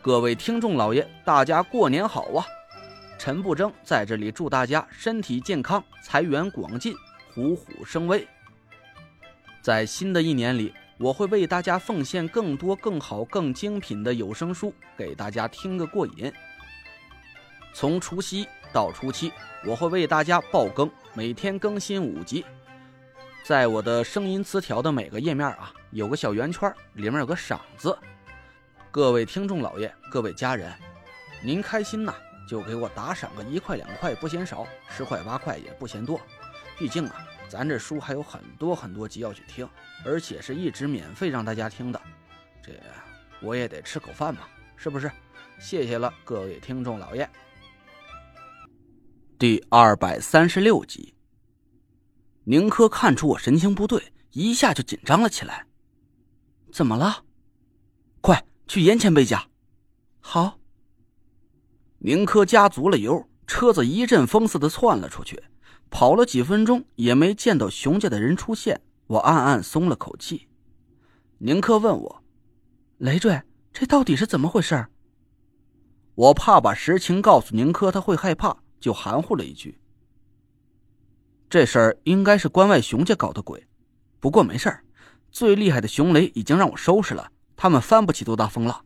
各位听众老爷，大家过年好啊！陈不争在这里祝大家身体健康，财源广进，虎虎生威。在新的一年里，我会为大家奉献更多、更好、更精品的有声书，给大家听个过瘾。从除夕到初七，我会为大家爆更，每天更新五集。在我的声音词条的每个页面啊，有个小圆圈，里面有个赏字。各位听众老爷，各位家人，您开心呐，就给我打赏个一块两块不嫌少，十块八块也不嫌多。毕竟啊，咱这书还有很多很多集要去听，而且是一直免费让大家听的，这我也得吃口饭嘛，是不是？谢谢了，各位听众老爷。第二百三十六集，宁珂看出我神情不对，一下就紧张了起来。怎么了？快！去严前辈家，好。宁珂加足了油，车子一阵风似的窜了出去，跑了几分钟也没见到熊家的人出现，我暗暗松了口气。宁珂问我：“累赘，这到底是怎么回事？”我怕把实情告诉宁珂，他会害怕，就含糊了一句：“这事儿应该是关外熊家搞的鬼，不过没事儿，最厉害的熊雷已经让我收拾了。”他们翻不起多大风浪。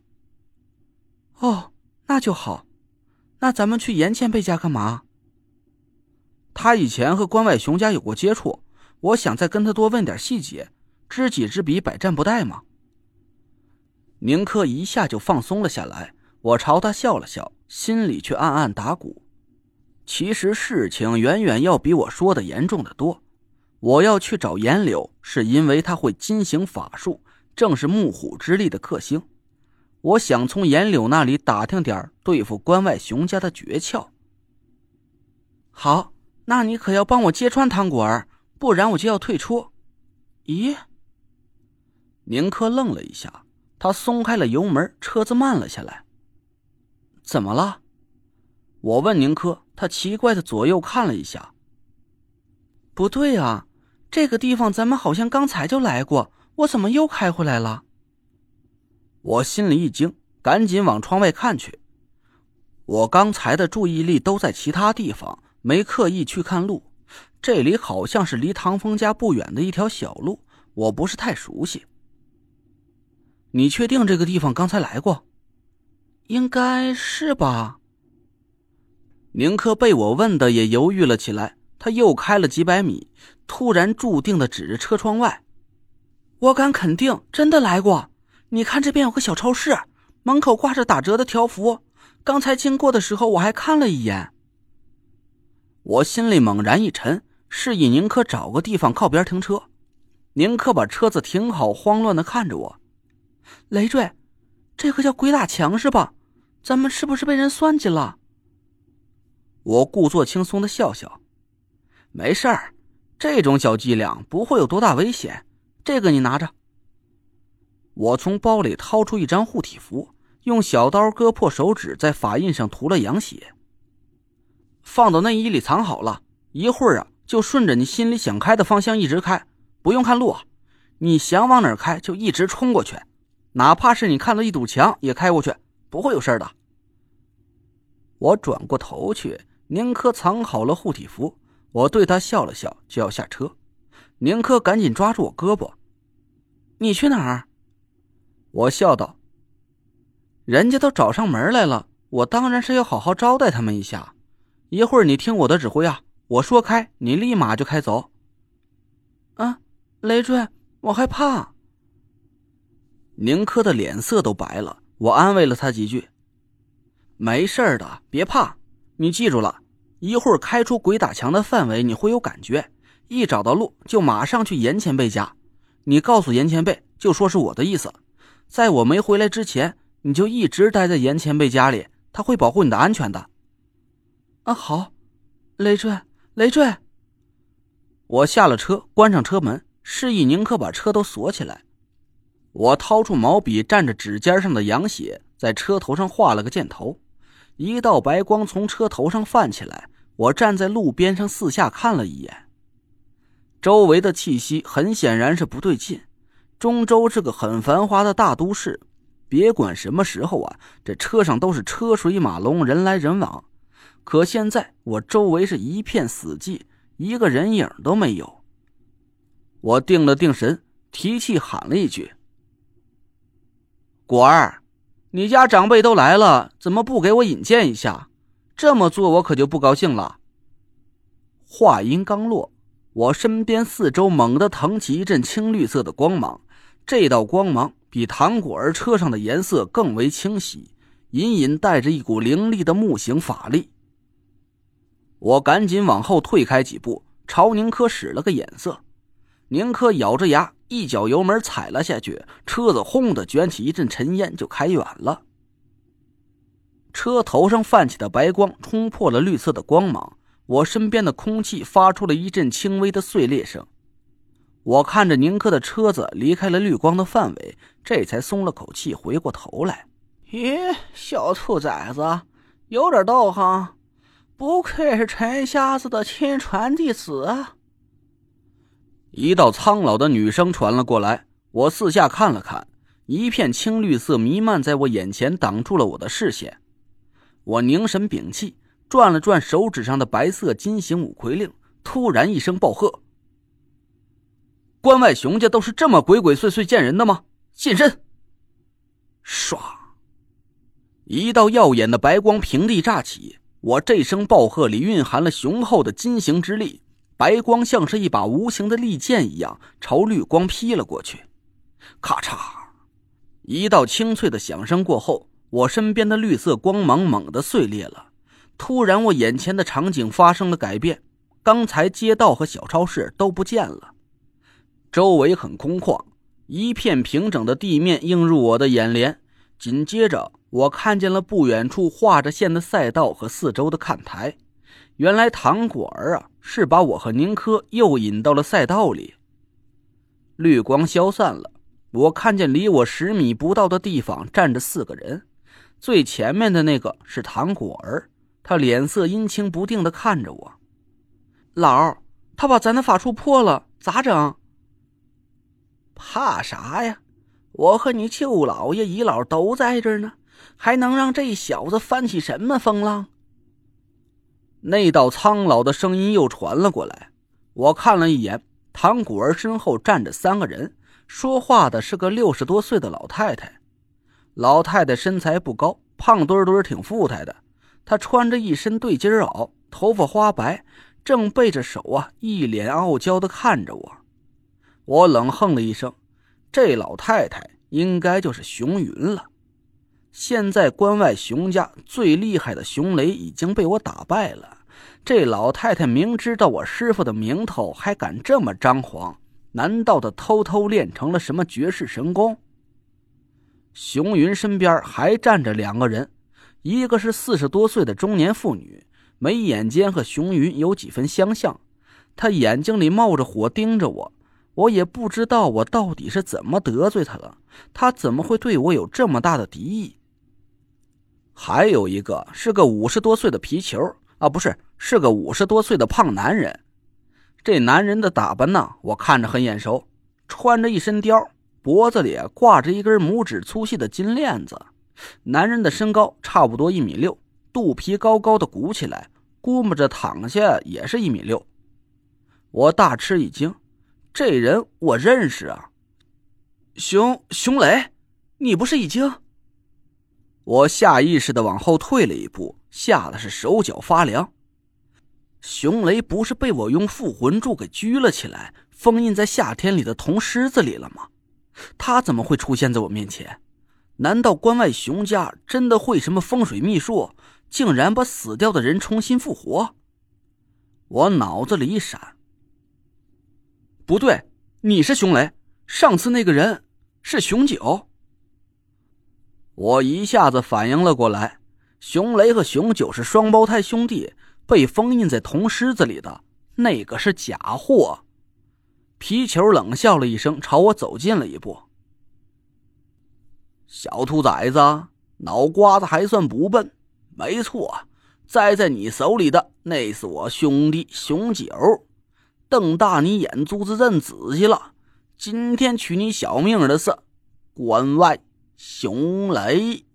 哦，那就好。那咱们去严前辈家干嘛？他以前和关外熊家有过接触，我想再跟他多问点细节。知己知彼，百战不殆嘛。宁珂一下就放松了下来，我朝他笑了笑，心里却暗暗打鼓。其实事情远远要比我说的严重的多。我要去找严柳，是因为他会金行法术。正是木虎之力的克星，我想从严柳那里打听点对付关外熊家的诀窍。好，那你可要帮我揭穿汤果儿，不然我就要退出。咦？宁珂愣了一下，他松开了油门，车子慢了下来。怎么了？我问宁珂，他奇怪的左右看了一下。不对啊，这个地方咱们好像刚才就来过。我怎么又开回来了？我心里一惊，赶紧往窗外看去。我刚才的注意力都在其他地方，没刻意去看路。这里好像是离唐风家不远的一条小路，我不是太熟悉。你确定这个地方刚才来过？应该是吧。宁珂被我问的也犹豫了起来，他又开了几百米，突然注定的指着车窗外。我敢肯定，真的来过。你看这边有个小超市，门口挂着打折的条幅。刚才经过的时候，我还看了一眼。我心里猛然一沉，示意宁珂找个地方靠边停车。宁珂把车子停好，慌乱的看着我。累赘，这个叫鬼打墙是吧？咱们是不是被人算计了？我故作轻松的笑笑，没事儿，这种小伎俩不会有多大危险。这个你拿着。我从包里掏出一张护体符，用小刀割破手指，在法印上涂了羊血，放到内衣里藏好了。一会儿啊，就顺着你心里想开的方向一直开，不用看路，你想往哪儿开就一直冲过去，哪怕是你看到一堵墙也开过去，不会有事的。我转过头去，宁珂藏好了护体符，我对他笑了笑，就要下车。宁珂赶紧抓住我胳膊：“你去哪儿？”我笑道：“人家都找上门来了，我当然是要好好招待他们一下。一会儿你听我的指挥啊，我说开，你立马就开走。”啊，累赘，我害怕。宁珂的脸色都白了，我安慰了他几句：“没事的，别怕。你记住了，一会儿开出鬼打墙的范围，你会有感觉。”一找到路，就马上去严前辈家。你告诉严前辈，就说是我的意思。在我没回来之前，你就一直待在严前辈家里，他会保护你的安全的。啊，好，累赘，累赘。我下了车，关上车门，示意宁珂把车都锁起来。我掏出毛笔，蘸着指尖上的羊血，在车头上画了个箭头。一道白光从车头上泛起来。我站在路边上，四下看了一眼。周围的气息很显然是不对劲。中州是个很繁华的大都市，别管什么时候啊，这车上都是车水马龙，人来人往。可现在我周围是一片死寂，一个人影都没有。我定了定神，提气喊了一句：“果儿，你家长辈都来了，怎么不给我引荐一下？这么做我可就不高兴了。”话音刚落，我身边四周猛地腾起一阵青绿色的光芒，这道光芒比唐果儿车上的颜色更为清晰，隐隐带着一股凌厉的木形法力。我赶紧往后退开几步，朝宁珂使了个眼色。宁珂咬着牙，一脚油门踩了下去，车子轰的卷起一阵尘烟，就开远了。车头上泛起的白光冲破了绿色的光芒。我身边的空气发出了一阵轻微的碎裂声，我看着宁珂的车子离开了绿光的范围，这才松了口气，回过头来。咦，小兔崽子，有点道行，不愧是陈瞎子的亲传弟子啊！一道苍老的女声传了过来，我四下看了看，一片青绿色弥漫在我眼前，挡住了我的视线。我凝神屏气。转了转手指上的白色金形五魁令，突然一声暴喝：“关外熊家都是这么鬼鬼祟祟见人的吗？现身！”唰，一道耀眼的白光平地炸起。我这声暴喝里蕴含了雄厚的金型之力，白光像是一把无形的利剑一样朝绿光劈了过去。咔嚓，一道清脆的响声过后，我身边的绿色光芒猛地碎裂了。突然，我眼前的场景发生了改变，刚才街道和小超市都不见了，周围很空旷，一片平整的地面映入我的眼帘。紧接着，我看见了不远处画着线的赛道和四周的看台。原来唐果儿啊，是把我和宁珂又引到了赛道里。绿光消散了，我看见离我十米不到的地方站着四个人，最前面的那个是唐果儿。他脸色阴晴不定的看着我，老，他把咱的法术破了，咋整？怕啥呀？我和你舅老爷、姨老都在这儿呢，还能让这小子翻起什么风浪？那道苍老的声音又传了过来。我看了一眼，唐古儿身后站着三个人，说话的是个六十多岁的老太太。老太太身材不高，胖墩墩，挺富态的。他穿着一身对襟袄，头发花白，正背着手啊，一脸傲娇的看着我。我冷哼了一声，这老太太应该就是熊云了。现在关外熊家最厉害的熊雷已经被我打败了，这老太太明知道我师傅的名头，还敢这么张狂？难道她偷偷练成了什么绝世神功？熊云身边还站着两个人。一个是四十多岁的中年妇女，眉眼间和熊云有几分相像，她眼睛里冒着火盯着我，我也不知道我到底是怎么得罪她了，她怎么会对我有这么大的敌意？还有一个是个五十多岁的皮球啊，不是，是个五十多岁的胖男人。这男人的打扮呢，我看着很眼熟，穿着一身貂，脖子里挂着一根拇指粗细的金链子。男人的身高差不多一米六，肚皮高高的鼓起来，估摸着躺下也是一米六。我大吃一惊，这人我认识啊！熊熊雷，你不是已经……我下意识的往后退了一步，吓得是手脚发凉。熊雷不是被我用附魂柱给拘了起来，封印在夏天里的铜狮子里了吗？他怎么会出现在我面前？难道关外熊家真的会什么风水秘术，竟然把死掉的人重新复活？我脑子里一闪，不对，你是熊雷，上次那个人是熊九。我一下子反应了过来，熊雷和熊九是双胞胎兄弟，被封印在铜狮子里的那个是假货。皮球冷笑了一声，朝我走近了一步。小兔崽子，脑瓜子还算不笨。没错，栽在你手里的那是我兄弟熊九。瞪大你眼珠子认仔细了，今天取你小命的是关外熊雷。